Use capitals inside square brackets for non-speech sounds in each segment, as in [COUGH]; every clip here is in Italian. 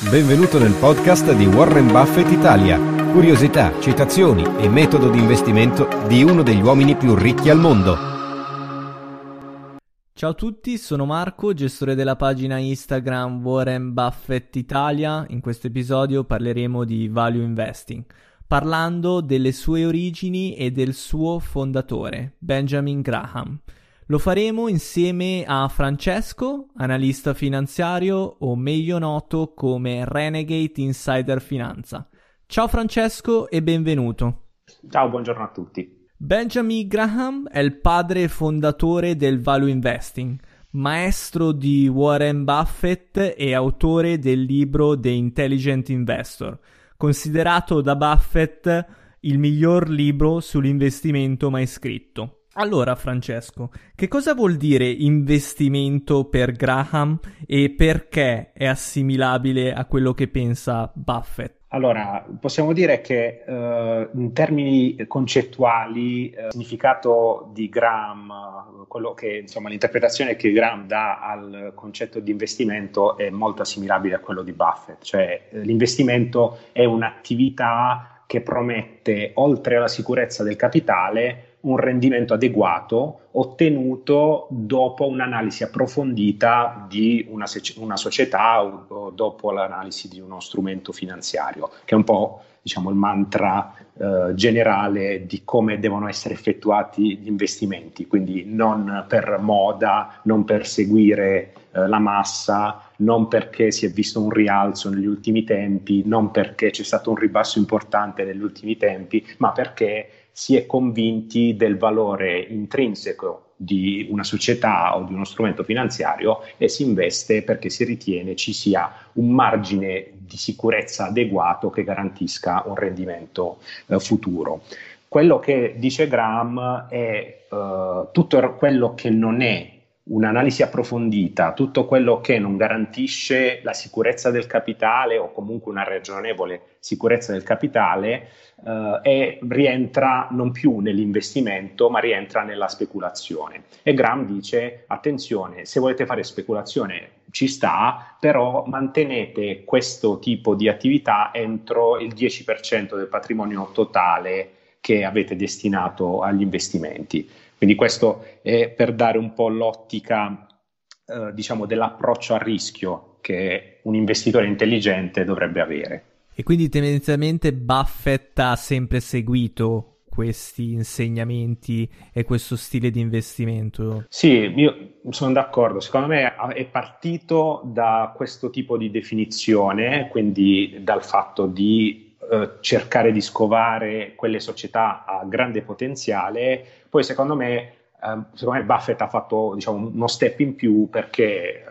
Benvenuto nel podcast di Warren Buffett Italia. Curiosità, citazioni e metodo di investimento di uno degli uomini più ricchi al mondo. Ciao a tutti, sono Marco, gestore della pagina Instagram Warren Buffett Italia. In questo episodio parleremo di value investing, parlando delle sue origini e del suo fondatore, Benjamin Graham. Lo faremo insieme a Francesco, analista finanziario o meglio noto come Renegade Insider Finanza. Ciao Francesco e benvenuto. Ciao, buongiorno a tutti. Benjamin Graham è il padre fondatore del value investing, maestro di Warren Buffett e autore del libro The Intelligent Investor, considerato da Buffett il miglior libro sull'investimento mai scritto. Allora, Francesco, che cosa vuol dire investimento per Graham e perché è assimilabile a quello che pensa Buffett? Allora, possiamo dire che uh, in termini concettuali uh, il significato di Graham, che, insomma, l'interpretazione che Graham dà al concetto di investimento è molto assimilabile a quello di Buffett, cioè uh, l'investimento è un'attività che promette, oltre alla sicurezza del capitale, un rendimento adeguato ottenuto dopo un'analisi approfondita di una, una società o, o, dopo l'analisi di uno strumento finanziario, che è un po' diciamo, il mantra eh, generale di come devono essere effettuati gli investimenti, quindi non per moda, non per seguire eh, la massa, non perché si è visto un rialzo negli ultimi tempi, non perché c'è stato un ribasso importante negli ultimi tempi, ma perché si è convinti del valore intrinseco di una società o di uno strumento finanziario e si investe perché si ritiene ci sia un margine di sicurezza adeguato che garantisca un rendimento eh, futuro. Quello che dice Graham è eh, tutto quello che non è un'analisi approfondita, tutto quello che non garantisce la sicurezza del capitale o comunque una ragionevole sicurezza del capitale eh, rientra non più nell'investimento ma rientra nella speculazione. E Graham dice attenzione, se volete fare speculazione ci sta, però mantenete questo tipo di attività entro il 10% del patrimonio totale che avete destinato agli investimenti. Quindi questo è per dare un po' l'ottica, eh, diciamo, dell'approccio a rischio che un investitore intelligente dovrebbe avere. E quindi tendenzialmente Buffett ha sempre seguito questi insegnamenti e questo stile di investimento? Sì, io sono d'accordo. Secondo me è partito da questo tipo di definizione, quindi dal fatto di eh, cercare di scovare quelle società a grande potenziale. Poi secondo me, eh, secondo me Buffett ha fatto diciamo, uno step in più perché eh,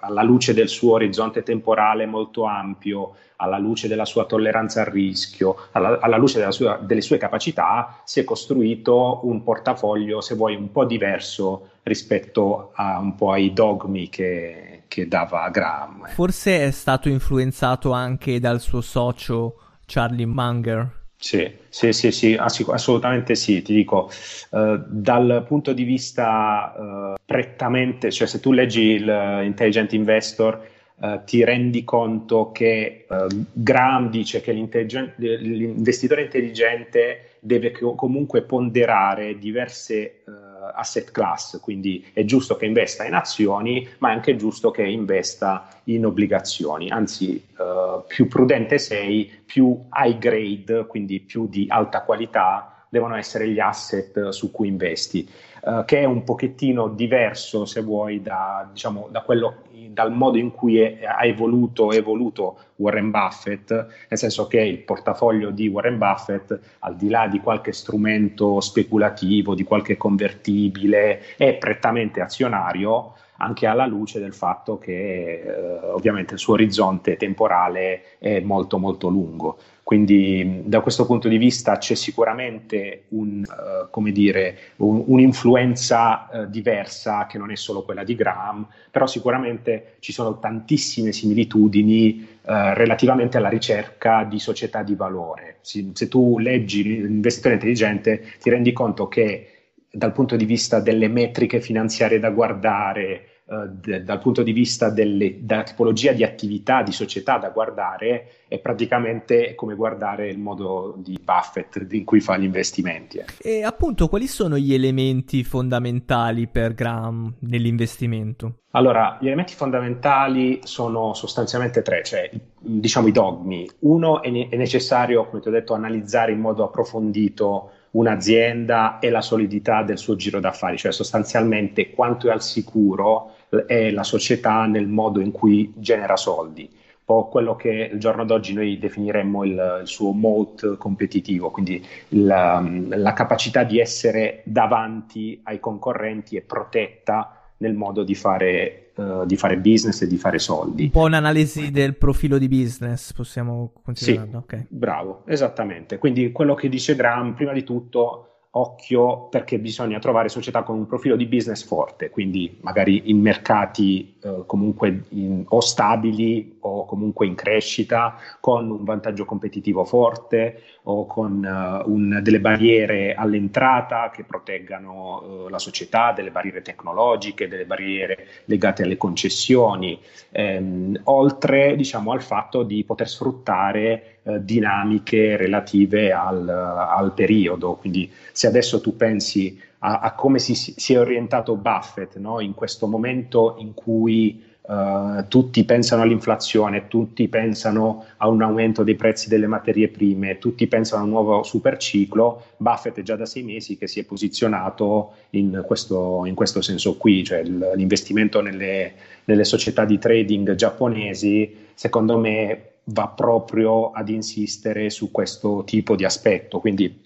alla luce del suo orizzonte temporale molto ampio, alla luce della sua tolleranza al rischio, alla, alla luce sua, delle sue capacità, si è costruito un portafoglio, se vuoi, un po' diverso rispetto a un po' ai dogmi che, che dava Graham. Forse è stato influenzato anche dal suo socio Charlie Munger. Sì, sì, sì, sì assolutamente sì, ti dico, uh, dal punto di vista uh, prettamente, cioè se tu leggi il Intelligent Investor, uh, ti rendi conto che Graham dice che l'investitore intelligente deve comunque ponderare diverse asset class, quindi è giusto che investa in azioni, ma è anche giusto che investa in obbligazioni, anzi uh, più prudente sei, più high grade, quindi più di alta qualità devono essere gli asset su cui investi, uh, che è un pochettino diverso, se vuoi, da, diciamo, da quello, dal modo in cui ha evoluto, evoluto Warren Buffett, nel senso che il portafoglio di Warren Buffett, al di là di qualche strumento speculativo, di qualche convertibile, è prettamente azionario, anche alla luce del fatto che eh, ovviamente il suo orizzonte temporale è molto molto lungo. Quindi da questo punto di vista c'è sicuramente un, uh, dire, un, un'influenza uh, diversa che non è solo quella di Graham, però sicuramente ci sono tantissime similitudini uh, relativamente alla ricerca di società di valore. Si, se tu leggi l'investitore intelligente ti rendi conto che dal punto di vista delle metriche finanziarie da guardare, de, dal punto di vista delle, della tipologia di attività, di società da guardare, è praticamente come guardare il modo di Buffett in cui fa gli investimenti. Eh. E appunto, quali sono gli elementi fondamentali per Graham nell'investimento? Allora, gli elementi fondamentali sono sostanzialmente tre, cioè diciamo i dogmi. Uno è, ne- è necessario, come ti ho detto, analizzare in modo approfondito un'azienda e la solidità del suo giro d'affari, cioè sostanzialmente quanto è al sicuro è la società nel modo in cui genera soldi. Un po' quello che il giorno d'oggi noi definiremmo il, il suo moat competitivo, quindi la, la capacità di essere davanti ai concorrenti e protetta nel modo di fare, uh, di fare, business e di fare soldi. Un po' un'analisi del profilo di business, possiamo considerarlo. Sì, okay. bravo, esattamente. Quindi quello che dice Graham, prima di tutto occhio perché bisogna trovare società con un profilo di business forte, quindi magari in mercati eh, comunque in, o stabili o comunque in crescita, con un vantaggio competitivo forte o con uh, un, delle barriere all'entrata che proteggano uh, la società, delle barriere tecnologiche, delle barriere legate alle concessioni, ehm, oltre diciamo, al fatto di poter sfruttare uh, dinamiche relative al, al periodo. Quindi se adesso tu pensi a, a come si, si, è orientato Buffett no? in questo momento in cui Uh, tutti pensano all'inflazione, tutti pensano a un aumento dei prezzi delle materie prime, tutti pensano a un nuovo superciclo. Buffett è già da sei mesi che si è posizionato in questo, in questo senso qui, cioè l'investimento nelle, nelle società di trading giapponesi, secondo me, va proprio ad insistere su questo tipo di aspetto. Quindi,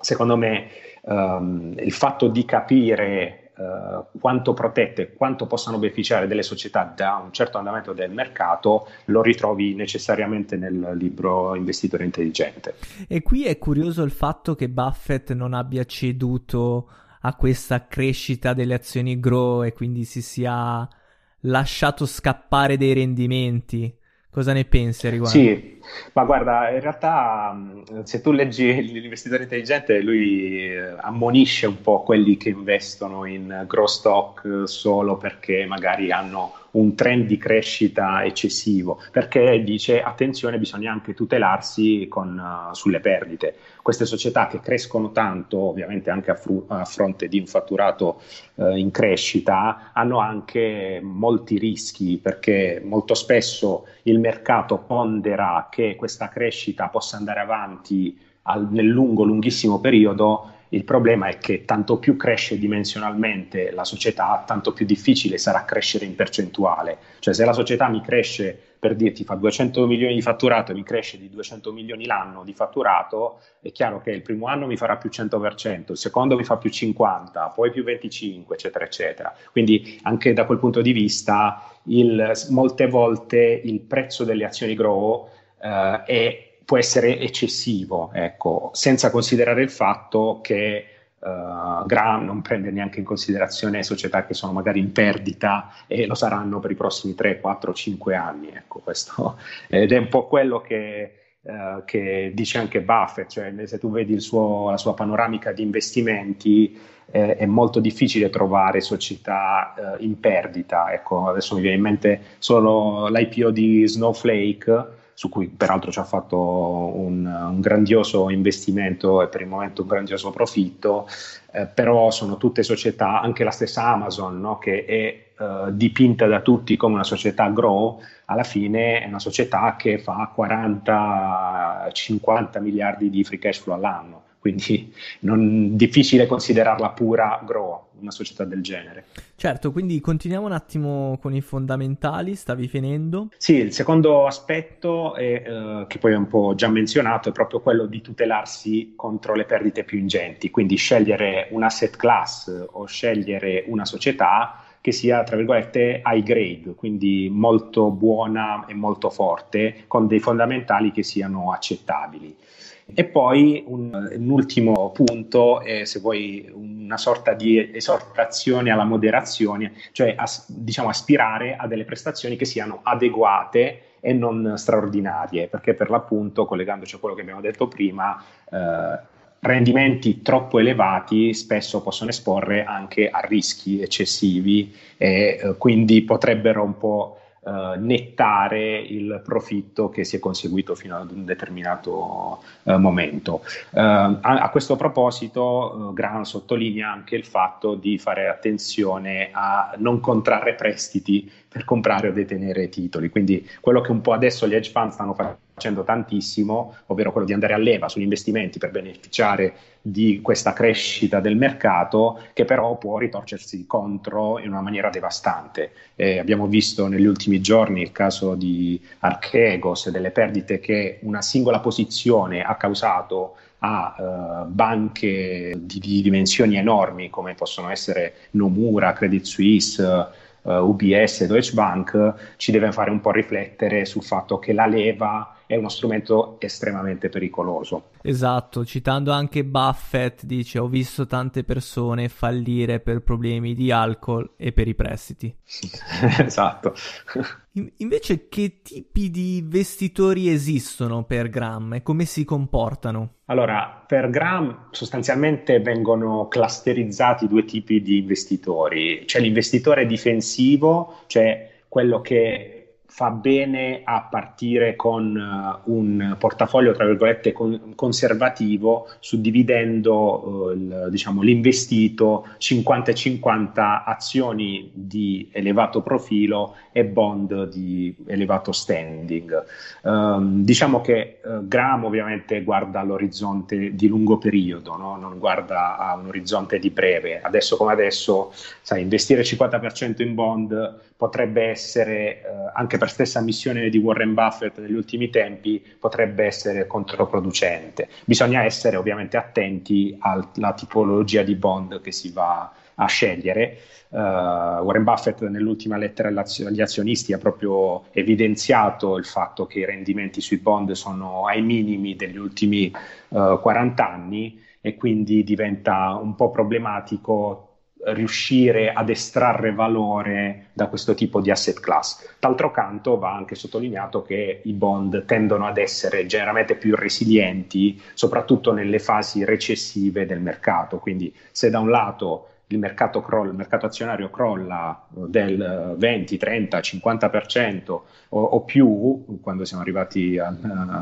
secondo me, um, il fatto di capire Uh, quanto protette, quanto possano beneficiare delle società da un certo andamento del mercato, lo ritrovi necessariamente nel libro Investitore Intelligente. E qui è curioso il fatto che Buffett non abbia ceduto a questa crescita delle azioni grow e quindi si sia lasciato scappare dei rendimenti. Cosa ne pensi a riguardo? Sì, ma guarda, in realtà se tu leggi l'investitore intelligente, lui eh, ammonisce un po' quelli che investono in gross stock solo perché magari hanno un trend di crescita eccessivo, perché dice attenzione, bisogna anche tutelarsi con, uh, sulle perdite. Queste società che crescono tanto, ovviamente anche a, fru- a fronte di un fatturato uh, in crescita, hanno anche molti rischi, perché molto spesso il mercato pondera che questa crescita possa andare avanti al, nel lungo, lunghissimo periodo il problema è che tanto più cresce dimensionalmente la società, tanto più difficile sarà crescere in percentuale. Cioè se la società mi cresce, per dirti, fa 200 milioni di fatturato e mi cresce di 200 milioni l'anno di fatturato, è chiaro che il primo anno mi farà più 100%, il secondo mi fa più 50%, poi più 25%, eccetera, eccetera. Quindi anche da quel punto di vista, il, molte volte il prezzo delle azioni grow eh, è può essere eccessivo, ecco, senza considerare il fatto che uh, Graham non prende neanche in considerazione società che sono magari in perdita e lo saranno per i prossimi 3, 4, 5 anni. Ecco, questo, [LAUGHS] ed è un po' quello che, uh, che dice anche Buffett, cioè se tu vedi suo, la sua panoramica di investimenti eh, è molto difficile trovare società eh, in perdita. Ecco, adesso mi viene in mente solo l'IPO di Snowflake su cui peraltro ci ha fatto un, un, grandioso investimento e per il momento un grandioso profitto, eh, però sono tutte società, anche la stessa Amazon, no, che è eh, dipinta da tutti come una società grow, alla fine è una società che fa 40-50 miliardi di free cash flow all'anno quindi non difficile considerarla pura grow, una società del genere. Certo, quindi continuiamo un attimo con i fondamentali, stavi finendo? Sì, il secondo aspetto, è, eh, che poi è un po' già menzionato, è proprio quello di tutelarsi contro le perdite più ingenti, quindi scegliere un asset class o scegliere una società che sia, tra virgolette, high grade, quindi molto buona e molto forte, con dei fondamentali che siano accettabili. E poi un, un, ultimo punto è, se vuoi, una sorta di esortazione alla moderazione, cioè as, diciamo aspirare a delle prestazioni che siano adeguate e non straordinarie, perché per l'appunto, collegandoci a quello che abbiamo detto prima, eh, rendimenti troppo elevati spesso possono esporre anche a rischi eccessivi e eh, quindi potrebbero un po' Uh, nettare il profitto che si è conseguito fino ad un determinato uh, momento. Uh, a, a, questo proposito, Graham sottolinea anche il fatto di fare attenzione a non contrarre prestiti per comprare o detenere titoli, quindi quello che un po' adesso gli hedge fund stanno facendo facendo tantissimo, ovvero quello di andare a leva sugli investimenti per beneficiare di questa crescita del mercato, che però può ritorcersi contro in una maniera devastante. Eh, abbiamo visto negli ultimi giorni il caso di Archegos e delle perdite che una singola posizione ha causato a uh, banche di, di, dimensioni enormi come possono essere Nomura, Credit Suisse, uh, UBS, Deutsche Bank, ci deve fare un po' riflettere sul fatto che la leva è uno strumento estremamente pericoloso. Esatto, citando anche Buffett, dice ho visto tante persone fallire per problemi di alcol e per i prestiti. [LAUGHS] esatto. In- invece che tipi di investitori esistono per Graham e come si comportano? Allora, per Graham sostanzialmente vengono clusterizzati due tipi di investitori. C'è l'investitore difensivo, cioè quello che fa bene a partire con uh, un portafoglio, tra virgolette, con, conservativo, suddividendo uh, il, diciamo, l'investito 50-50 azioni di elevato profilo e bond di elevato standing. Um, diciamo che uh, Graham ovviamente guarda all'orizzonte di lungo periodo, no? non guarda a un orizzonte di breve. Adesso come adesso, sai, investire 50% in bond potrebbe essere, anche per stessa missione di Warren Buffett negli ultimi tempi, potrebbe essere controproducente. Bisogna essere ovviamente attenti alla tipologia di bond che si va a scegliere. Uh, Warren Buffett nell'ultima lettera agli azionisti ha proprio evidenziato il fatto che i rendimenti sui bond sono ai minimi degli ultimi uh, 40 anni e quindi diventa un po' problematico riuscire ad estrarre valore da questo tipo di asset class. D'altro canto va anche sottolineato che i bond tendono ad essere generalmente più resilienti, soprattutto nelle fasi recessive del mercato. Quindi se da un lato il mercato, crolla, il mercato azionario crolla del 20, 30, 50% o, o più, quando siamo arrivati a,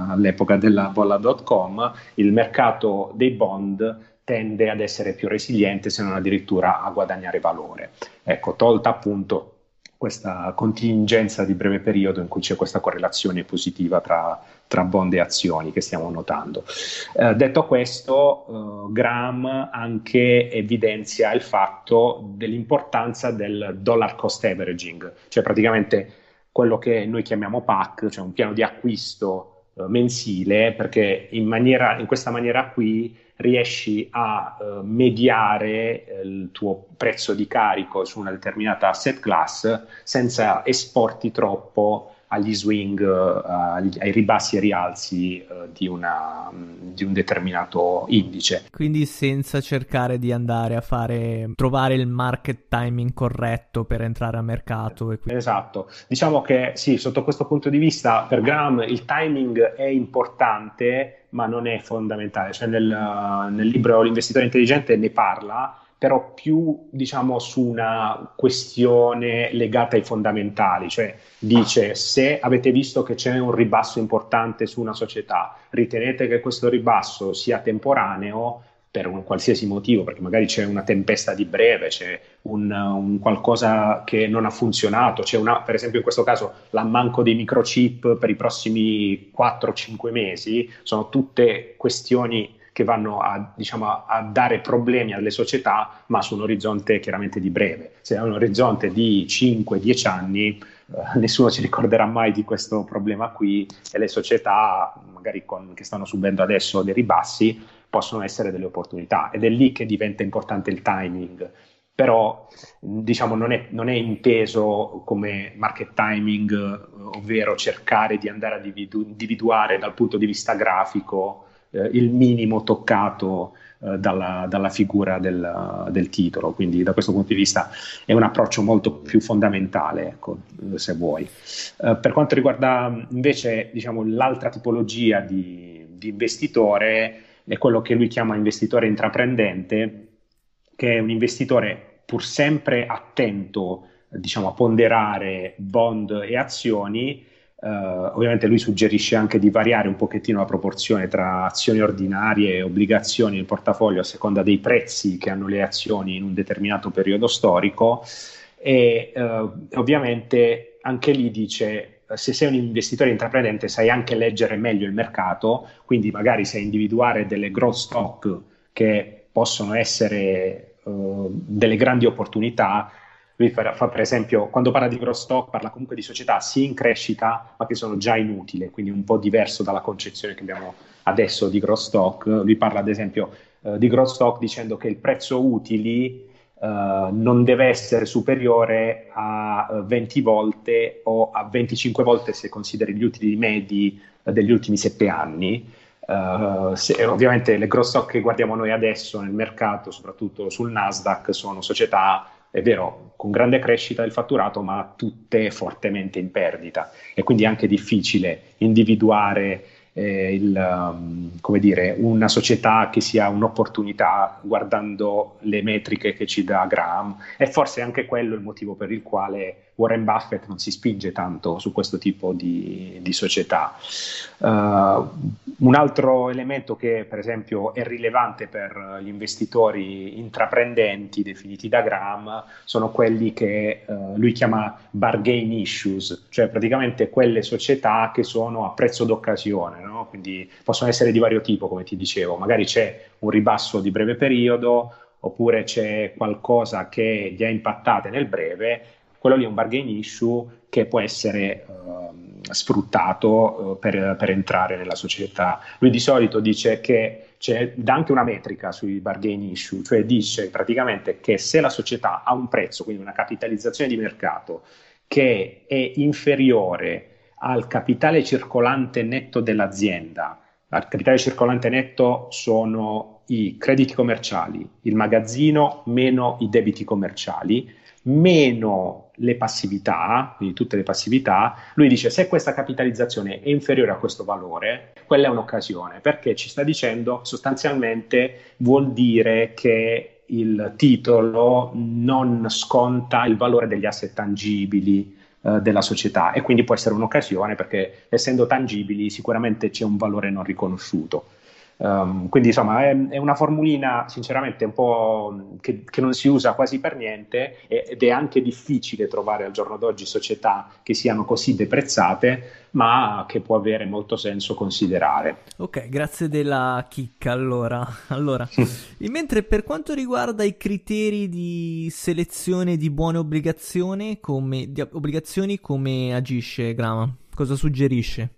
all'epoca della bolla.com, il mercato dei bond tende ad essere più resiliente se non addirittura a guadagnare valore. Ecco, tolta appunto questa contingenza di breve periodo in cui c'è questa correlazione positiva tra, tra bond e azioni che stiamo notando. Eh, detto questo, eh, Graham anche evidenzia il fatto dell'importanza del dollar cost averaging, cioè praticamente quello che noi chiamiamo PAC, cioè un piano di acquisto mensile, perché in, maniera, in questa maniera qui riesci a uh, mediare eh, il tuo prezzo di carico su una determinata asset class senza esporti troppo agli swing, uh, ai ribassi e rialzi uh, di, una, um, di, un determinato indice. Quindi senza cercare di andare a fare, trovare il market timing corretto per entrare a mercato. Quindi... Esatto, diciamo che sì, sotto questo punto di vista per Graham il timing è importante ma non è fondamentale, cioè nel, nel libro L'investitore intelligente ne parla però più diciamo su una questione legata ai fondamentali, cioè dice se avete visto che c'è un ribasso importante su una società, ritenete che questo ribasso sia temporaneo per un qualsiasi motivo, perché magari c'è una tempesta di breve, c'è un, un qualcosa che non ha funzionato, c'è una, per esempio in questo caso l'ammanco dei microchip per i prossimi 4-5 mesi, sono tutte questioni che vanno a, diciamo, a, dare problemi alle società, ma su un orizzonte chiaramente di breve. Se è un orizzonte di 5-10 anni, eh, nessuno ci ricorderà mai di questo problema qui e le società, magari con, che stanno subendo adesso dei ribassi, possono essere delle opportunità ed è lì che diventa importante il timing. però diciamo, non, è, non, è, inteso come market timing, ovvero cercare di andare a dividu- individuare dal punto di vista grafico eh, il minimo toccato eh, dalla, dalla, figura del, del, titolo. Quindi da questo punto di vista è un approccio molto più fondamentale, ecco, se vuoi. Eh, per quanto riguarda invece diciamo, l'altra tipologia di, di investitore, è quello che lui chiama investitore intraprendente, che è un investitore pur sempre attento diciamo, a ponderare bond e azioni, eh, ovviamente lui suggerisce anche di variare un pochettino la proporzione tra azioni ordinarie e obbligazioni nel portafoglio a seconda dei prezzi che hanno le azioni in un determinato periodo storico e eh, ovviamente anche lì dice se sei un investitore intraprendente sai anche leggere meglio il mercato, quindi magari sai individuare delle growth stock che possono essere eh, delle grandi opportunità. Lui fa, fa, per esempio, quando parla di growth stock, parla comunque di società sì in crescita, ma che sono già inutili, quindi un po' diverso dalla concezione che abbiamo adesso di growth stock. Lui parla ad esempio uh, di growth stock dicendo che il prezzo utili Uh, non deve essere superiore a 20 volte o a 25 volte se consideri gli utili medi uh, degli ultimi 7 anni. Uh, se, ovviamente le gross stock che guardiamo noi adesso nel mercato, soprattutto sul Nasdaq, sono società, è vero, con grande crescita del fatturato, ma tutte fortemente in perdita. E quindi è anche difficile individuare eh, il, um, dire, una società che sia un'opportunità guardando le metriche che ci dà Graham. E forse anche quello è il motivo per il quale Warren Buffett non si spinge tanto su questo tipo di, di società. Uh, un altro elemento che per esempio è rilevante per gli investitori intraprendenti definiti da Graham sono quelli che uh, lui chiama bargain issues, cioè praticamente quelle società che sono a prezzo d'occasione, no? quindi possono essere di vario tipo come ti dicevo, magari c'è un ribasso di breve periodo oppure c'è qualcosa che gli ha impattate nel breve quello lì è un bargain issue che può essere uh, sfruttato uh, per, per, entrare nella società. Lui di solito dice che c'è, dà anche una metrica sui bargain issue, cioè dice praticamente che se la società ha un prezzo, quindi una capitalizzazione di mercato che è inferiore al capitale circolante netto dell'azienda, il capitale circolante netto sono i crediti commerciali, il magazzino meno i debiti commerciali, meno le passività, quindi tutte le passività, lui dice se questa capitalizzazione è inferiore a questo valore, quella è un'occasione, perché ci sta dicendo sostanzialmente vuol dire che il titolo non sconta il valore degli asset tangibili eh, della società e quindi può essere un'occasione perché essendo tangibili sicuramente c'è un valore non riconosciuto. Um, quindi insomma è, è, una formulina sinceramente un po' che, che, non si usa quasi per niente ed è anche difficile trovare al giorno d'oggi società che siano così deprezzate ma che può avere molto senso considerare. Ok, grazie della chicca allora. [LAUGHS] allora [LAUGHS] mentre per quanto riguarda i criteri di selezione di buone obbligazioni, come, di obbligazioni, come agisce Grama? Cosa suggerisce?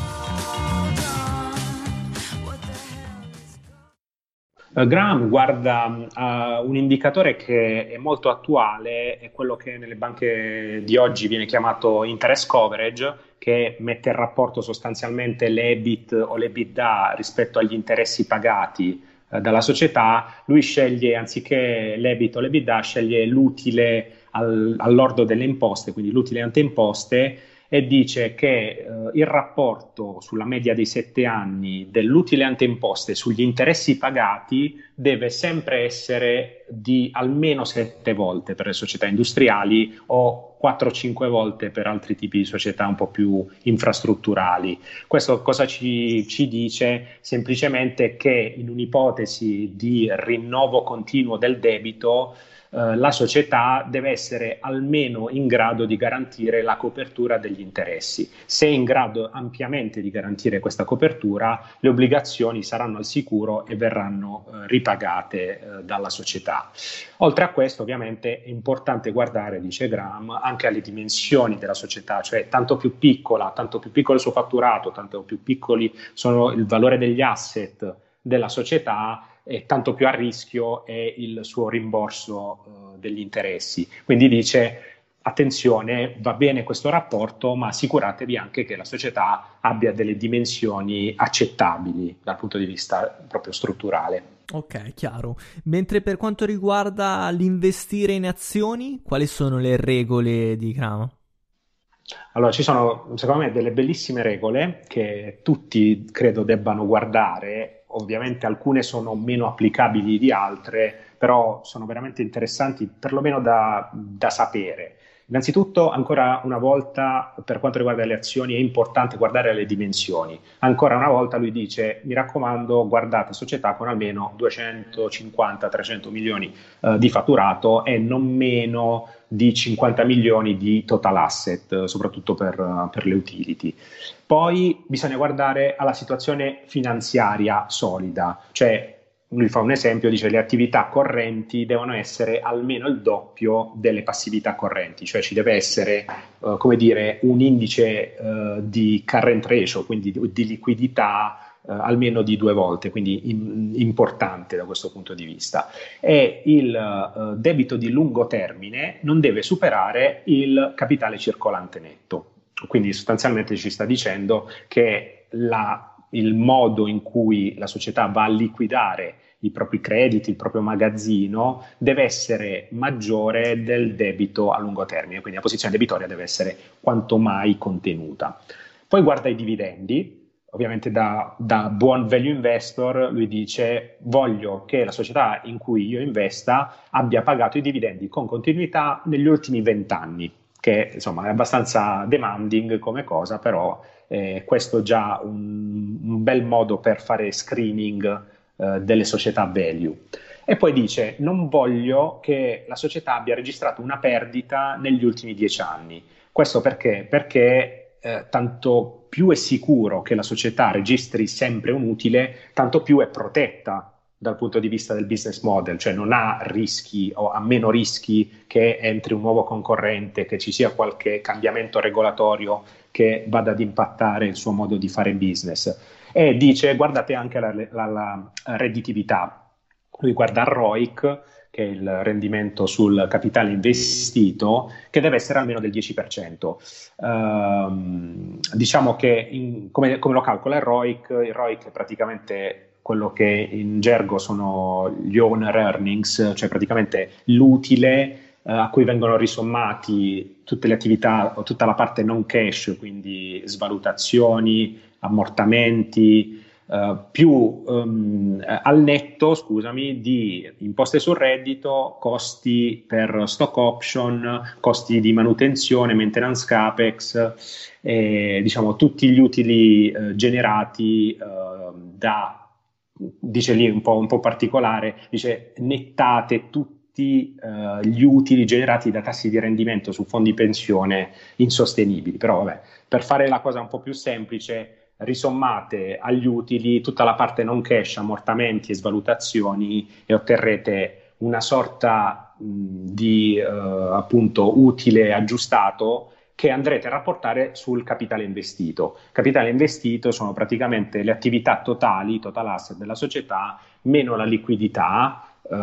Uh, Graham guarda uh, un indicatore che è molto attuale, è quello che nelle banche di oggi viene chiamato interest coverage, che mette in rapporto sostanzialmente l'EBIT o l'EBITDA rispetto agli interessi pagati uh, dalla società. Lui sceglie, anziché l'EBIT o l'EBITDA, sceglie l'utile al, all'ordo delle imposte, quindi l'utile ante imposte, e dice che eh, il rapporto sulla media dei sette anni dell'utile ante imposte sugli interessi pagati deve sempre essere di almeno sette volte per le società industriali o 4-5 volte per altri tipi di società un po' più infrastrutturali. Questo cosa ci, ci dice? Semplicemente che in un'ipotesi di rinnovo continuo del debito eh, la società deve essere almeno in grado di garantire la copertura degli interessi. Se è in grado ampiamente di garantire questa copertura, le obbligazioni saranno al sicuro e verranno eh, ripagate eh, dalla società. Oltre a questo, ovviamente, è importante guardare, dice Graham, anche alle dimensioni della società, cioè tanto più piccola, tanto più piccolo il suo fatturato, tanto più piccoli sono il valore degli asset della società, e tanto più a rischio è il suo rimborso uh, degli interessi. Quindi dice attenzione, va bene questo rapporto, ma assicuratevi anche che la società abbia delle dimensioni accettabili dal punto di vista proprio strutturale. Ok, chiaro. Mentre per quanto riguarda l'investire in azioni, quali sono le regole di Grama? Allora, ci sono secondo me delle bellissime regole che tutti credo debbano guardare ovviamente alcune sono meno applicabili di altre, però sono veramente interessanti perlomeno da, da sapere. Innanzitutto, ancora una volta, per quanto riguarda le azioni, è importante guardare le dimensioni. Ancora una volta lui dice, mi raccomando, guardate società con almeno 250-300 milioni eh, di fatturato e non meno di 50 milioni di total asset, soprattutto per, per le utility. Poi bisogna guardare alla situazione finanziaria solida, cioè lui fa un esempio, dice le attività correnti devono essere almeno il doppio delle passività correnti, cioè ci deve essere, uh, come dire, un indice uh, di current ratio, quindi di, di liquidità uh, almeno di due volte, quindi in, importante da questo punto di vista. E il debito di lungo termine non deve superare il capitale circolante netto. Quindi sostanzialmente ci sta dicendo che la il modo in cui la società va a liquidare i propri crediti, il proprio magazzino, deve essere maggiore del debito a lungo termine, quindi la posizione debitoria deve essere quanto mai contenuta. Poi guarda i dividendi, ovviamente da, da, buon value investor lui dice voglio che la società in cui io investa abbia pagato i dividendi con continuità negli ultimi vent'anni, che insomma è abbastanza demanding come cosa, però eh, questo è già un, un, bel modo per fare screening eh, delle società value. E poi dice: Non voglio che la società abbia registrato una perdita negli ultimi dieci anni. Questo perché? Perché eh, tanto più è sicuro che la società registri sempre un utile, tanto più è protetta dal punto di vista del business model, cioè non ha rischi o ha meno rischi che entri un nuovo concorrente, che ci sia qualche cambiamento regolatorio che vada ad impattare il suo modo di fare business. E dice guardate anche la, la, la redditività, lui guarda il ROIC, che è il rendimento sul capitale investito, che deve essere almeno del 10%. Uh, ehm, diciamo che in, come, come, lo calcola il ROIC? Il ROIC è praticamente quello che in gergo sono gli owner earnings, cioè praticamente l'utile eh, a cui vengono risommati tutte le attività o tutta la parte non cash, quindi svalutazioni, ammortamenti, eh, più um, al netto, scusami, di imposte sul reddito, costi per stock option, costi di manutenzione, maintenance capex, eh, diciamo tutti gli utili eh, generati eh, da dice lì un po', un po', particolare, dice nettate tutti uh, gli utili generati da tassi di rendimento su fondi pensione insostenibili, però vabbè, per fare la cosa un po' più semplice, risommate agli utili tutta la parte non cash, ammortamenti e svalutazioni e otterrete una sorta mh, di uh, appunto utile aggiustato che andrete a rapportare sul capitale investito. Capitale investito sono praticamente le attività totali, total asset della società, meno la liquidità uh,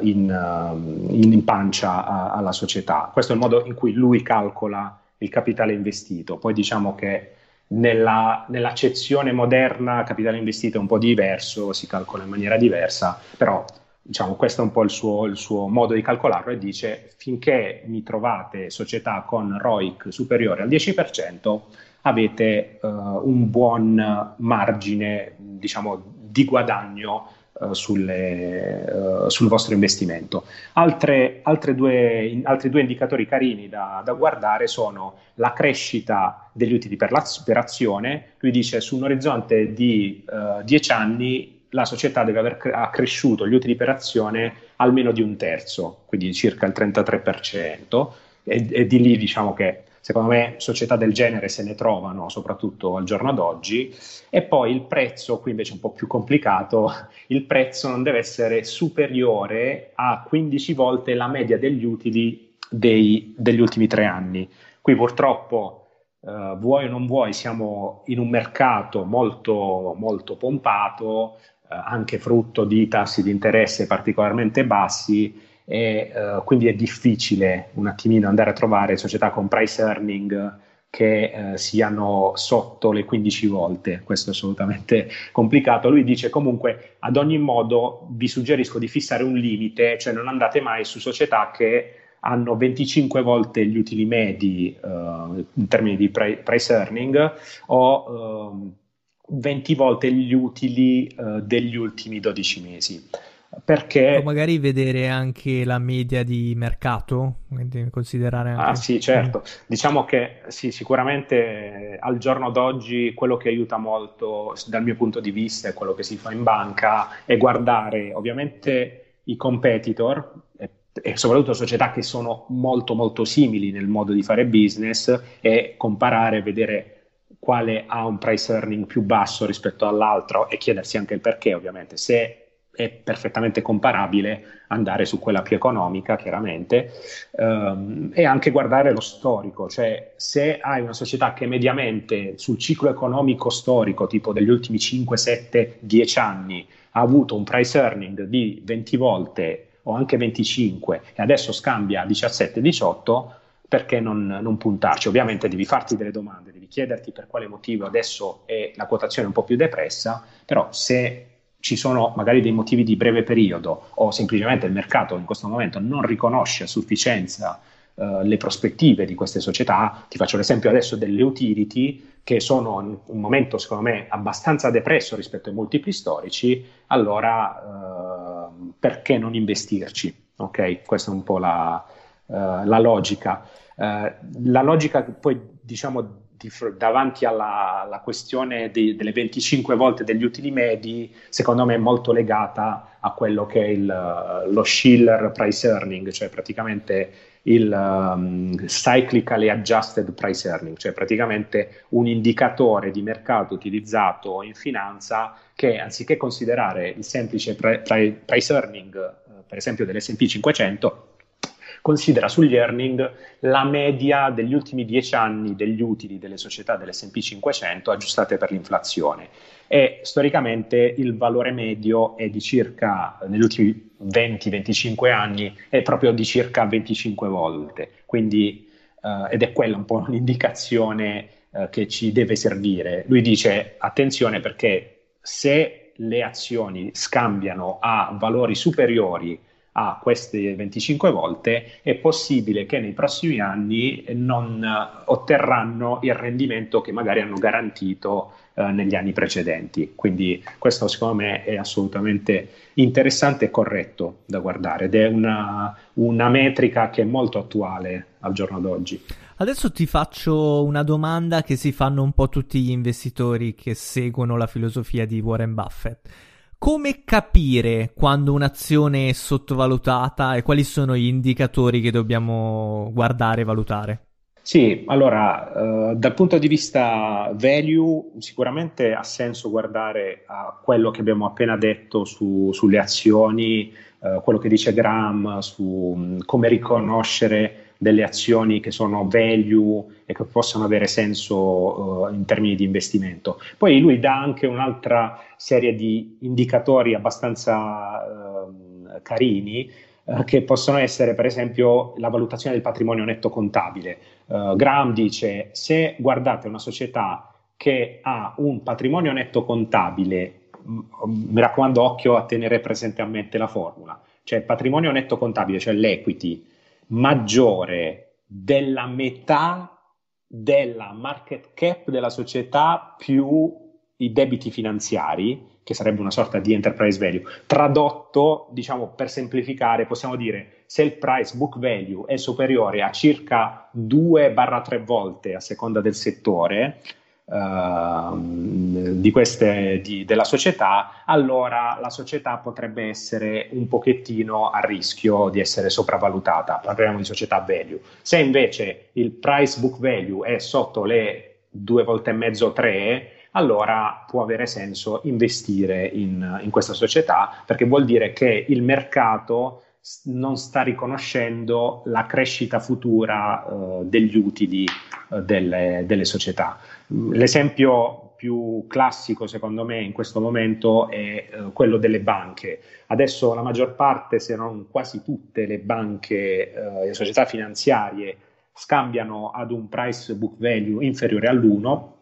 in, uh, in, pancia a, alla società. Questo è il modo in cui lui calcola il capitale investito. Poi diciamo che nella, nell'accezione moderna capitale investito è un po' diverso, si calcola in maniera diversa, però diciamo, questo è un po' il suo, il suo, modo di calcolarlo e dice finché mi trovate società con ROIC superiore al 10% avete uh, un buon margine diciamo, di guadagno uh, sulle, uh, sul vostro investimento. Altre, altre due, altri due indicatori carini da, da, guardare sono la crescita degli utili per, per azione, lui dice su un orizzonte di 10 anni la società deve aver accresciuto gli utili per azione almeno di un terzo, quindi circa il 33%, e, e di lì diciamo che secondo me società del genere se ne trovano soprattutto al giorno d'oggi e poi il prezzo, qui invece è un po' più complicato, [LAUGHS] il prezzo non deve essere superiore a 15 volte la media degli utili dei, degli ultimi tre anni. Qui purtroppo Uh, vuoi o non vuoi, siamo in un mercato molto, molto pompato, anche frutto di tassi di interesse particolarmente bassi e uh, quindi è difficile un attimino andare a trovare società con price earning che siano sotto le 15 volte, questo è assolutamente [LAUGHS] complicato. Lui dice comunque ad ogni modo vi suggerisco di fissare un limite, cioè non andate mai su società che hanno 25 volte gli utili medi uh, in termini di price earning o uh, 20 volte gli utili uh, degli ultimi 12 mesi. Perché... O magari vedere anche la media di mercato, quindi considerare anche... Ah sì, certo. Diciamo che sì, sicuramente al giorno d'oggi quello che aiuta molto dal mio punto di vista è quello che si fa in banca è guardare ovviamente i competitor, e soprattutto società che sono molto molto simili nel modo di fare business e comparare, vedere quale ha un price earning più basso rispetto all'altro e chiedersi anche il perché ovviamente. Se è perfettamente comparabile andare su quella più economica, chiaramente, um, e anche guardare lo storico, cioè se hai una società che mediamente sul ciclo economico storico, tipo degli ultimi 5, 7, 10 anni, ha avuto un price earning di 20 volte o anche 25 e adesso scambia a 17-18, perché non, non, puntarci? Ovviamente devi farti delle domande, chiederti per quale motivo adesso è la quotazione un po' più depressa, però se ci sono magari dei motivi di breve periodo o semplicemente il mercato in questo momento non riconosce a sufficienza uh, le prospettive di queste società, ti faccio l'esempio adesso delle utility che sono in un momento secondo me abbastanza depresso rispetto ai multipli storici, allora uh, perché non investirci? Ok, questa è un po' la, uh, la logica. Uh, la logica poi diciamo di, davanti alla, alla questione di, delle 25 volte degli utili medi, secondo me è molto legata a quello che è il, lo Schiller price earning, cioè praticamente il um, cyclically adjusted price earning, cioè praticamente un indicatore di mercato utilizzato in finanza che anziché considerare il semplice pre- price earning, eh, per esempio dell'SP 500, considera sugli earning la media degli ultimi dieci anni degli utili delle società dell'SP 500 aggiustate per l'inflazione e storicamente il valore medio è di circa, negli ultimi 20-25 anni, è proprio di circa 25 volte, quindi, uh, ed è quella un po' [LAUGHS] un'indicazione uh, che ci deve servire. Lui dice attenzione perché se le azioni scambiano a valori superiori a queste 25 volte, è possibile che nei prossimi anni non otterranno il rendimento che magari hanno garantito eh, negli anni precedenti. Quindi questo secondo me è assolutamente interessante e corretto da guardare ed è una, una metrica che è molto attuale al giorno d'oggi. Adesso ti faccio una domanda che si fanno un po' tutti gli investitori che seguono la filosofia di Warren Buffett. Come capire quando un'azione è sottovalutata e quali sono gli indicatori che dobbiamo guardare e valutare? Sì, allora, uh, dal punto di vista value, sicuramente ha senso guardare a quello che abbiamo appena detto su, sulle azioni, uh, quello che dice Graham su um, come riconoscere delle azioni che sono value e che possono avere senso uh, in termini di investimento. Poi lui dà anche un'altra serie di indicatori abbastanza ehm, carini eh, che possono essere per esempio la valutazione del patrimonio netto contabile. Uh, Graham dice se guardate una società che ha un patrimonio netto contabile, mi raccomando occhio a tenere presente a mente la formula, cioè il patrimonio netto contabile, cioè l'equity maggiore della metà della market cap della società più i debiti finanziari, che sarebbe una sorta di enterprise value. Tradotto, diciamo per semplificare, possiamo dire se il price book value è superiore a circa 2-3 volte a seconda del settore, di queste, di, della società, allora la società potrebbe essere un pochettino a rischio di essere sopravvalutata. Parliamo di società value. Se invece il price book value è sotto le due volte e mezzo, tre, allora può avere senso investire in, in questa società perché vuol dire che il mercato non sta riconoscendo la crescita futura uh, degli utili uh, delle, delle, società. L'esempio più classico, secondo me, in questo momento è uh, quello delle banche. Adesso la maggior parte, se non quasi tutte le banche e le società finanziarie scambiano ad un price book value inferiore all'1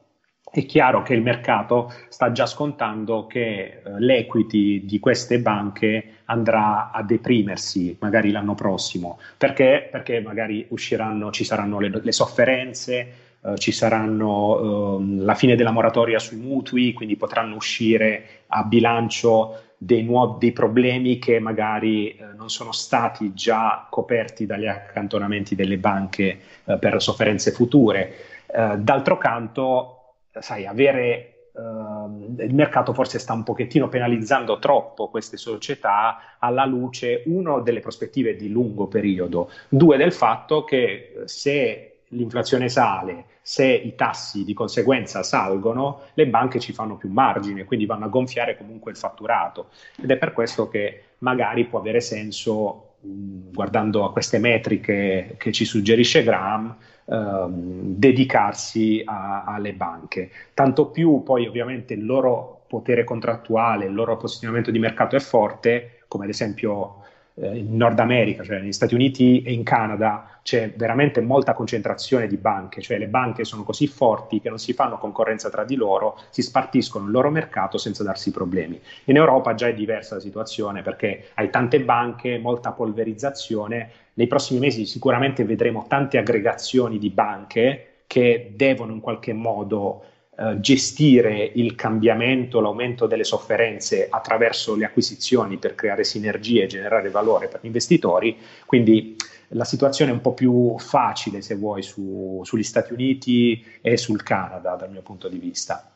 è chiaro che il mercato sta già scontando che eh, l'equity di queste banche andrà a deprimersi magari l'anno prossimo. Perché? Perché magari usciranno, ci saranno le, le sofferenze, eh, ci saranno eh, la fine della moratoria sui mutui, quindi potranno uscire a bilancio dei, nuovi, dei problemi che magari eh, non sono stati già coperti dagli accantonamenti delle banche eh, per sofferenze future. Eh, d'altro canto, sai, avere il mercato forse sta un pochettino penalizzando troppo queste società alla luce, uno, delle prospettive di lungo periodo, due, del fatto che se l'inflazione sale, se i tassi di conseguenza salgono, le banche ci fanno più margine, quindi vanno a gonfiare comunque il fatturato. Ed è per questo che magari può avere senso, mh, guardando a queste metriche che ci suggerisce Graham, ehm, dedicarsi a, alle banche. Tanto più poi ovviamente il loro potere contrattuale, il loro posizionamento di mercato è forte, come ad esempio in Nord America, cioè negli Stati Uniti e in Canada, c'è veramente molta concentrazione di banche, cioè le banche sono così forti che non si fanno concorrenza tra di loro, si spartiscono il loro mercato senza darsi problemi. In Europa già è diversa la situazione perché hai tante banche, molta polverizzazione, nei prossimi mesi sicuramente vedremo tante aggregazioni di banche che devono in qualche modo eh, gestire il cambiamento, l'aumento delle sofferenze attraverso le acquisizioni per creare sinergie e generare valore per gli investitori. Quindi la situazione è un po' più facile, se vuoi, su, sugli Stati Uniti e sul Canada, dal mio punto di vista.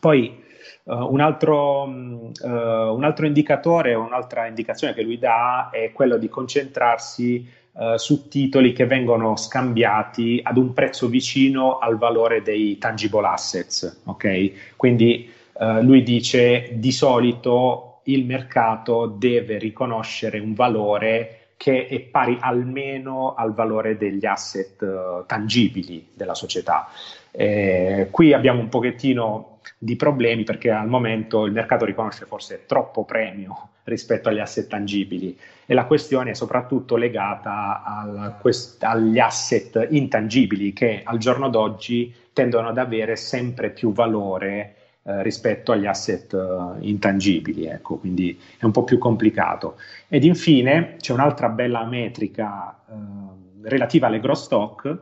Poi uh, un, altro, uh, un, altro, indicatore, un'altra indicazione che lui dà è quello di concentrarsi uh, su titoli che vengono scambiati ad un prezzo vicino al valore dei tangible assets. Okay? Quindi lui dice di solito il mercato deve riconoscere un valore che è pari almeno al valore degli asset uh, tangibili della società. Eh, qui abbiamo un pochettino di problemi perché al momento il mercato riconosce forse troppo premio [LAUGHS] rispetto agli asset tangibili e la questione è soprattutto legata al, quest, agli asset intangibili che al giorno d'oggi tendono ad avere sempre più valore eh, rispetto agli asset uh, intangibili, ecco, quindi è un po' più complicato. Ed infine c'è un'altra bella metrica uh, relativa alle gross stock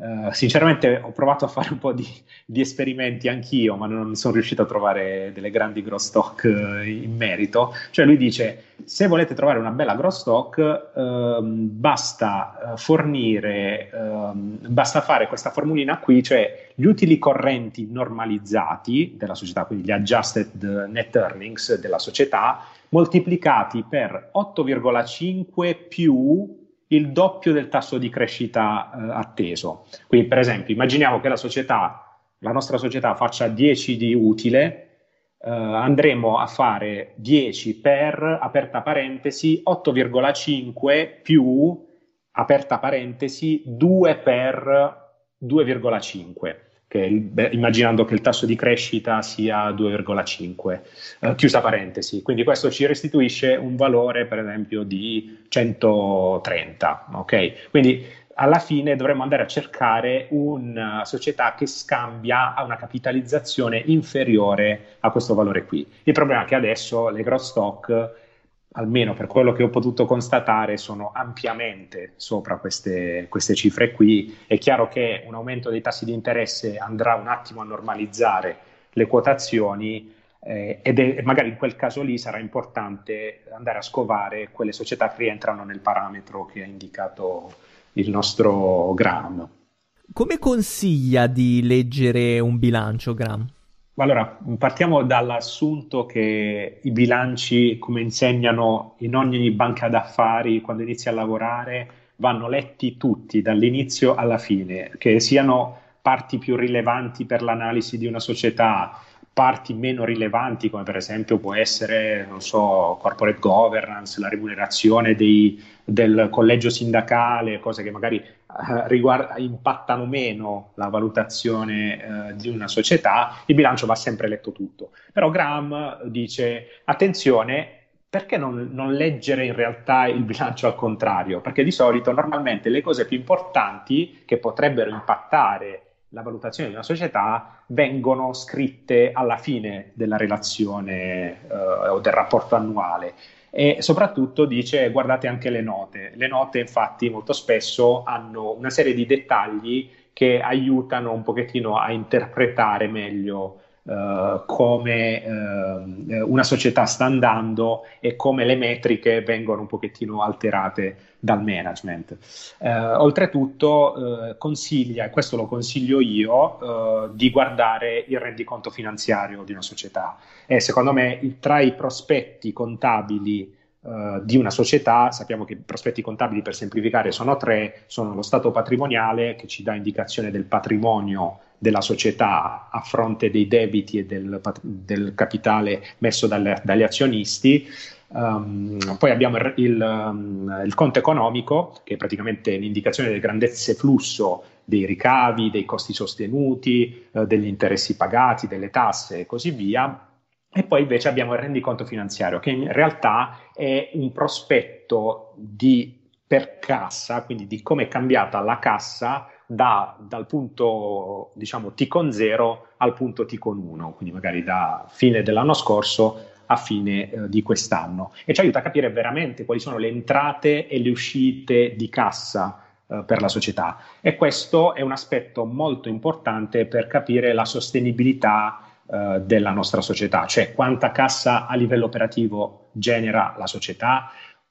Uh, sinceramente ho provato a fare un po' di, di, esperimenti anch'io, ma non sono riuscito a trovare delle grandi gross stock uh, in merito. Cioè lui dice, se volete trovare una bella gross stock, uh, basta fornire, ehm, basta fare questa formulina qui, cioè gli utili correnti normalizzati della società, quindi gli adjusted net earnings della società, moltiplicati per 8,5 più il doppio del tasso di crescita eh, atteso. Quindi, per esempio, immaginiamo che la società, la nostra società faccia 10 di utile, eh, andremo a fare 10 per, aperta parentesi, 8,5 più, aperta parentesi, 2 per 2,5 che, beh, immaginando che il tasso di crescita sia 2,5, eh, chiusa parentesi. Quindi questo ci restituisce un valore, per esempio, di 130. Ok? Quindi alla fine dovremmo andare a cercare una società che scambia a una capitalizzazione inferiore a questo valore qui. Il problema è che adesso le growth stock almeno per quello che ho potuto constatare, sono ampiamente sopra queste, queste, cifre qui. È chiaro che un aumento dei tassi di interesse andrà un attimo a normalizzare le quotazioni eh, ed è, magari in quel caso lì sarà importante andare a scovare quelle società che rientrano nel parametro che ha indicato il nostro Graham. Come consiglia di leggere un bilancio, Graham? Allora, partiamo dall'assunto che i bilanci, come insegnano in ogni banca d'affari quando inizi a lavorare, vanno letti tutti dall'inizio alla fine, che siano parti più rilevanti per l'analisi di una società, parti meno rilevanti, come per esempio può essere, non so, corporate governance, la remunerazione dei, del collegio sindacale, cose che magari eh, riguarda, impattano meno la valutazione eh, di una società, il bilancio va sempre letto tutto. Però Graham dice, attenzione, perché non, non, leggere in realtà il bilancio al contrario? Perché di solito normalmente le cose più importanti che potrebbero impattare la valutazione di una società vengono scritte alla fine della relazione eh, o del rapporto annuale e soprattutto dice guardate anche le note. Le note infatti molto spesso hanno una serie di dettagli che aiutano un pochettino a interpretare meglio Uh, come uh, una società sta andando e come le metriche vengono un pochettino alterate dal management. Uh, oltretutto consiglia, e questo lo consiglio io, di guardare il rendiconto finanziario di una società. E secondo me tra i prospetti contabili di una società, sappiamo che i prospetti contabili per semplificare sono tre, sono lo stato patrimoniale che ci dà indicazione del patrimonio della società a fronte dei debiti e del, del capitale messo dalle, dagli azionisti. Um, poi abbiamo il, il, um, il, conto economico, che è praticamente l'indicazione del grandezze flusso dei ricavi, dei costi sostenuti, uh, degli interessi pagati, delle tasse e così via. E poi invece abbiamo il rendiconto finanziario, che in realtà è un prospetto di per cassa, quindi di come è cambiata la cassa da, dal punto diciamo T con 0 al punto T con 1, quindi magari da fine dell'anno scorso a fine eh, di quest'anno. E ci aiuta a capire veramente quali sono le entrate e le uscite di cassa eh, per la società. E questo è un aspetto molto importante per capire la sostenibilità eh, della nostra società, cioè quanta cassa a livello operativo genera la società,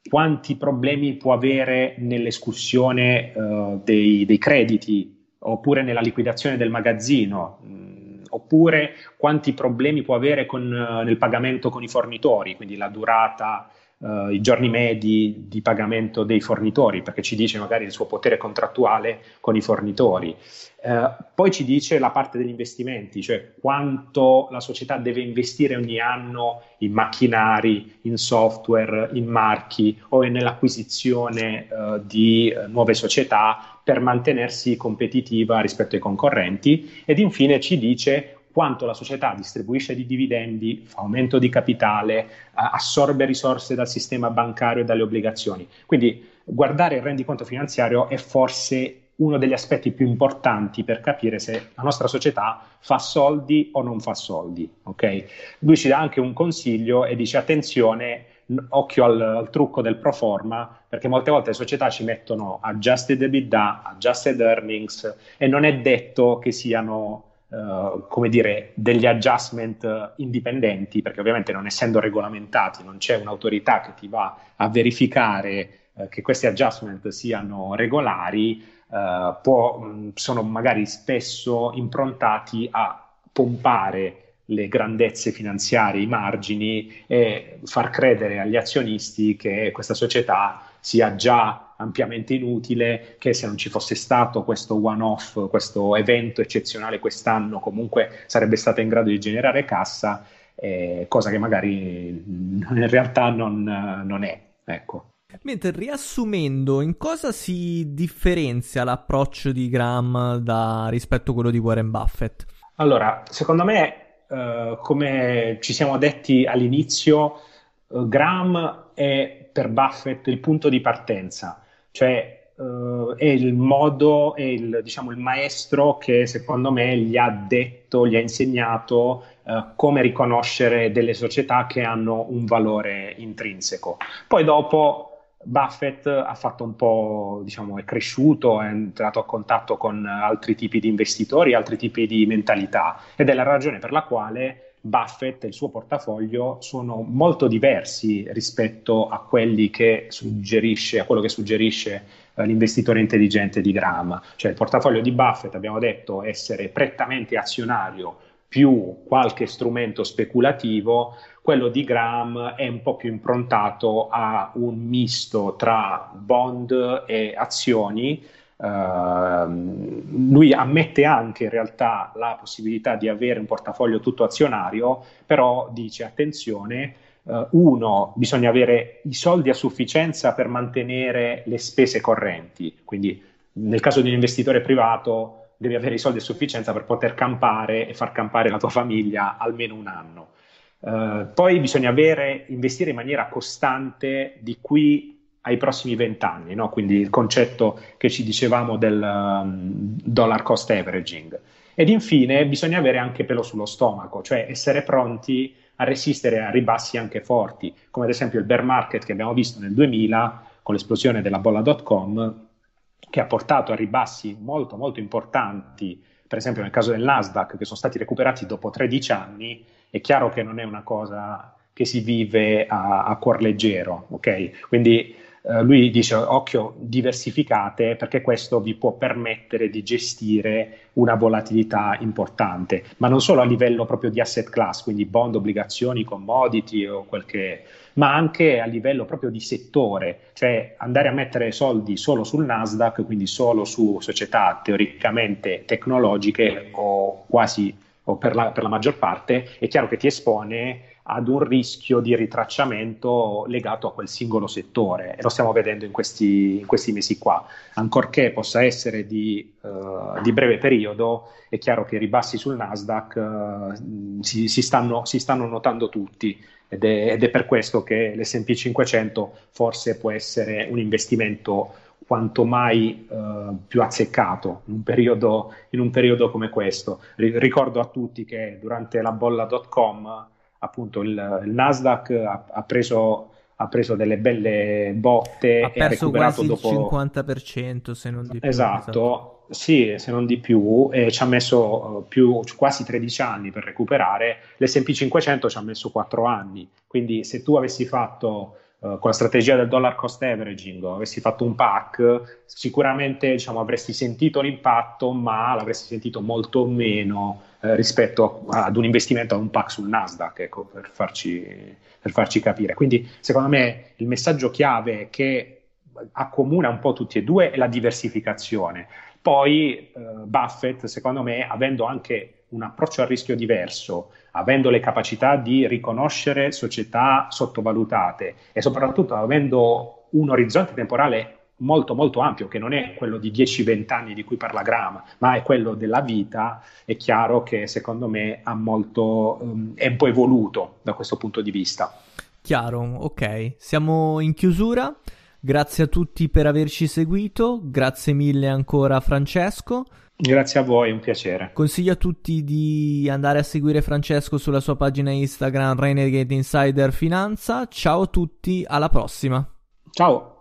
quanti problemi può avere nell'escussione uh, dei, dei, crediti oppure nella liquidazione del magazzino, mh, mm, oppure quanti problemi può avere con, uh, nel pagamento con i fornitori, quindi la durata uh, i giorni medi di pagamento dei fornitori, perché ci dice magari il suo potere contrattuale con i fornitori. Uh, poi ci dice la parte degli investimenti, cioè quanto la società deve investire ogni anno in macchinari, in software, in marchi o nell'acquisizione uh, di nuove società per mantenersi competitiva rispetto ai concorrenti ed infine ci dice quanto la società distribuisce di dividendi, fa aumento di capitale, eh, assorbe risorse dal sistema bancario e dalle obbligazioni. Quindi guardare il rendiconto finanziario è forse uno degli aspetti più importanti per capire se la nostra società fa soldi o non fa soldi. Okay? Lui ci dà anche un consiglio e dice attenzione, occhio al, al, trucco del pro forma, perché molte volte le società ci mettono adjusted EBITDA, adjusted earnings e non è detto che siano Uh, come dire, degli adjustment indipendenti, perché ovviamente non essendo regolamentati non c'è un'autorità che ti va a verificare uh, che questi adjustment siano regolari, uh, può, mh, sono magari spesso improntati a pompare le grandezze finanziarie, i margini e far credere agli azionisti che questa società sia già ampiamente inutile, che se non ci fosse stato questo one-off, questo evento eccezionale quest'anno, comunque sarebbe stata in grado di generare cassa, eh, cosa che magari in realtà non, non è. Ecco. Mentre riassumendo, in cosa si differenzia l'approccio di Graham da, rispetto a quello di Warren Buffett? Allora, secondo me, uh, come ci siamo detti all'inizio, uh, Graham è per Buffett il punto di partenza, cioè uh, è il modo, è il, diciamo, il maestro che secondo me gli ha detto, gli ha insegnato uh, come riconoscere delle società che hanno un valore intrinseco. Poi dopo Buffett ha fatto un po', diciamo, è cresciuto, è entrato a contatto con altri tipi di investitori, altri tipi di mentalità ed è la ragione per la quale Buffett e il suo portafoglio sono molto diversi rispetto a quelli che suggerisce, a quello che suggerisce eh, l'investitore intelligente di Graham. Cioè il portafoglio di Buffett, abbiamo detto, essere prettamente azionario più qualche strumento speculativo, quello di Graham è un po' più improntato a un misto tra bond e azioni. Uh, lui ammette anche in realtà la possibilità di avere un portafoglio tutto azionario, però dice attenzione, uh, uno, bisogna avere i soldi a sufficienza per mantenere le spese correnti, quindi nel caso di un investitore privato devi avere i soldi a sufficienza per poter campare e far campare la tua famiglia almeno un anno. Uh, poi bisogna avere, investire in maniera costante di qui ai prossimi vent'anni, no? quindi il concetto che ci dicevamo del um, dollar cost averaging. Ed infine bisogna avere anche pelo sullo stomaco, cioè essere pronti a resistere a ribassi anche forti, come ad esempio il bear market che abbiamo visto nel 2000 con l'esplosione della bolla.com che ha portato a ribassi molto molto importanti, per esempio nel caso del Nasdaq, che sono stati recuperati dopo 13 anni, è chiaro che non è una cosa che si vive a, a cuor leggero, ok? Quindi eh, lui dice occhio, diversificate perché questo vi può permettere di gestire una volatilità importante, ma non solo a livello proprio di asset class, quindi bond, obbligazioni, commodity o quel che è, ma anche a livello proprio di settore, cioè andare a mettere soldi solo sul Nasdaq, quindi solo su società teoricamente tecnologiche o quasi o per la, per la maggior parte, è chiaro che ti espone ad un rischio di ritracciamento legato a quel singolo settore e lo stiamo vedendo in questi, in questi mesi qua. Ancorché possa essere di, uh, di, breve periodo, è chiaro che i ribassi sul Nasdaq uh, si, si, stanno, si, stanno, notando tutti ed è, ed è per questo che l'SP 500 forse può essere un investimento quanto mai uh, più azzeccato in un, periodo, in un periodo come questo. ricordo a tutti che durante la bolla.com appunto il, il Nasdaq ha, ha, preso, ha, preso, delle belle botte ha perso quasi dopo... il 50% se non di più esatto, esatto. sì se non di più e ci ha messo uh, più, quasi 13 anni per recuperare. l'S&P 500 ci ha messo 4 anni. Quindi se tu avessi fatto Uh, con la strategia del dollar cost averaging, avessi fatto un pack, sicuramente diciamo, avresti sentito l'impatto, ma l'avresti sentito molto meno eh, rispetto ad un investimento a un pack sul Nasdaq, ecco, per farci, per farci capire. Quindi, secondo me, il messaggio chiave che accomuna un po' tutti e due è la diversificazione. Poi eh, Buffett, secondo me, avendo anche un approccio al rischio diverso, avendo le capacità di riconoscere società sottovalutate e soprattutto avendo un orizzonte temporale molto molto ampio, che non è quello di 10-20 anni di cui parla Graham, ma è quello della vita, è chiaro che secondo me molto, um, è un po' evoluto da questo punto di vista. Chiaro, ok. Siamo in chiusura. Grazie a tutti per averci seguito, grazie mille ancora Francesco. Grazie a voi, è un piacere. Consiglio a tutti di andare a seguire Francesco sulla sua pagina Instagram Renegade Insider Finanza. Ciao a tutti, alla prossima. Ciao.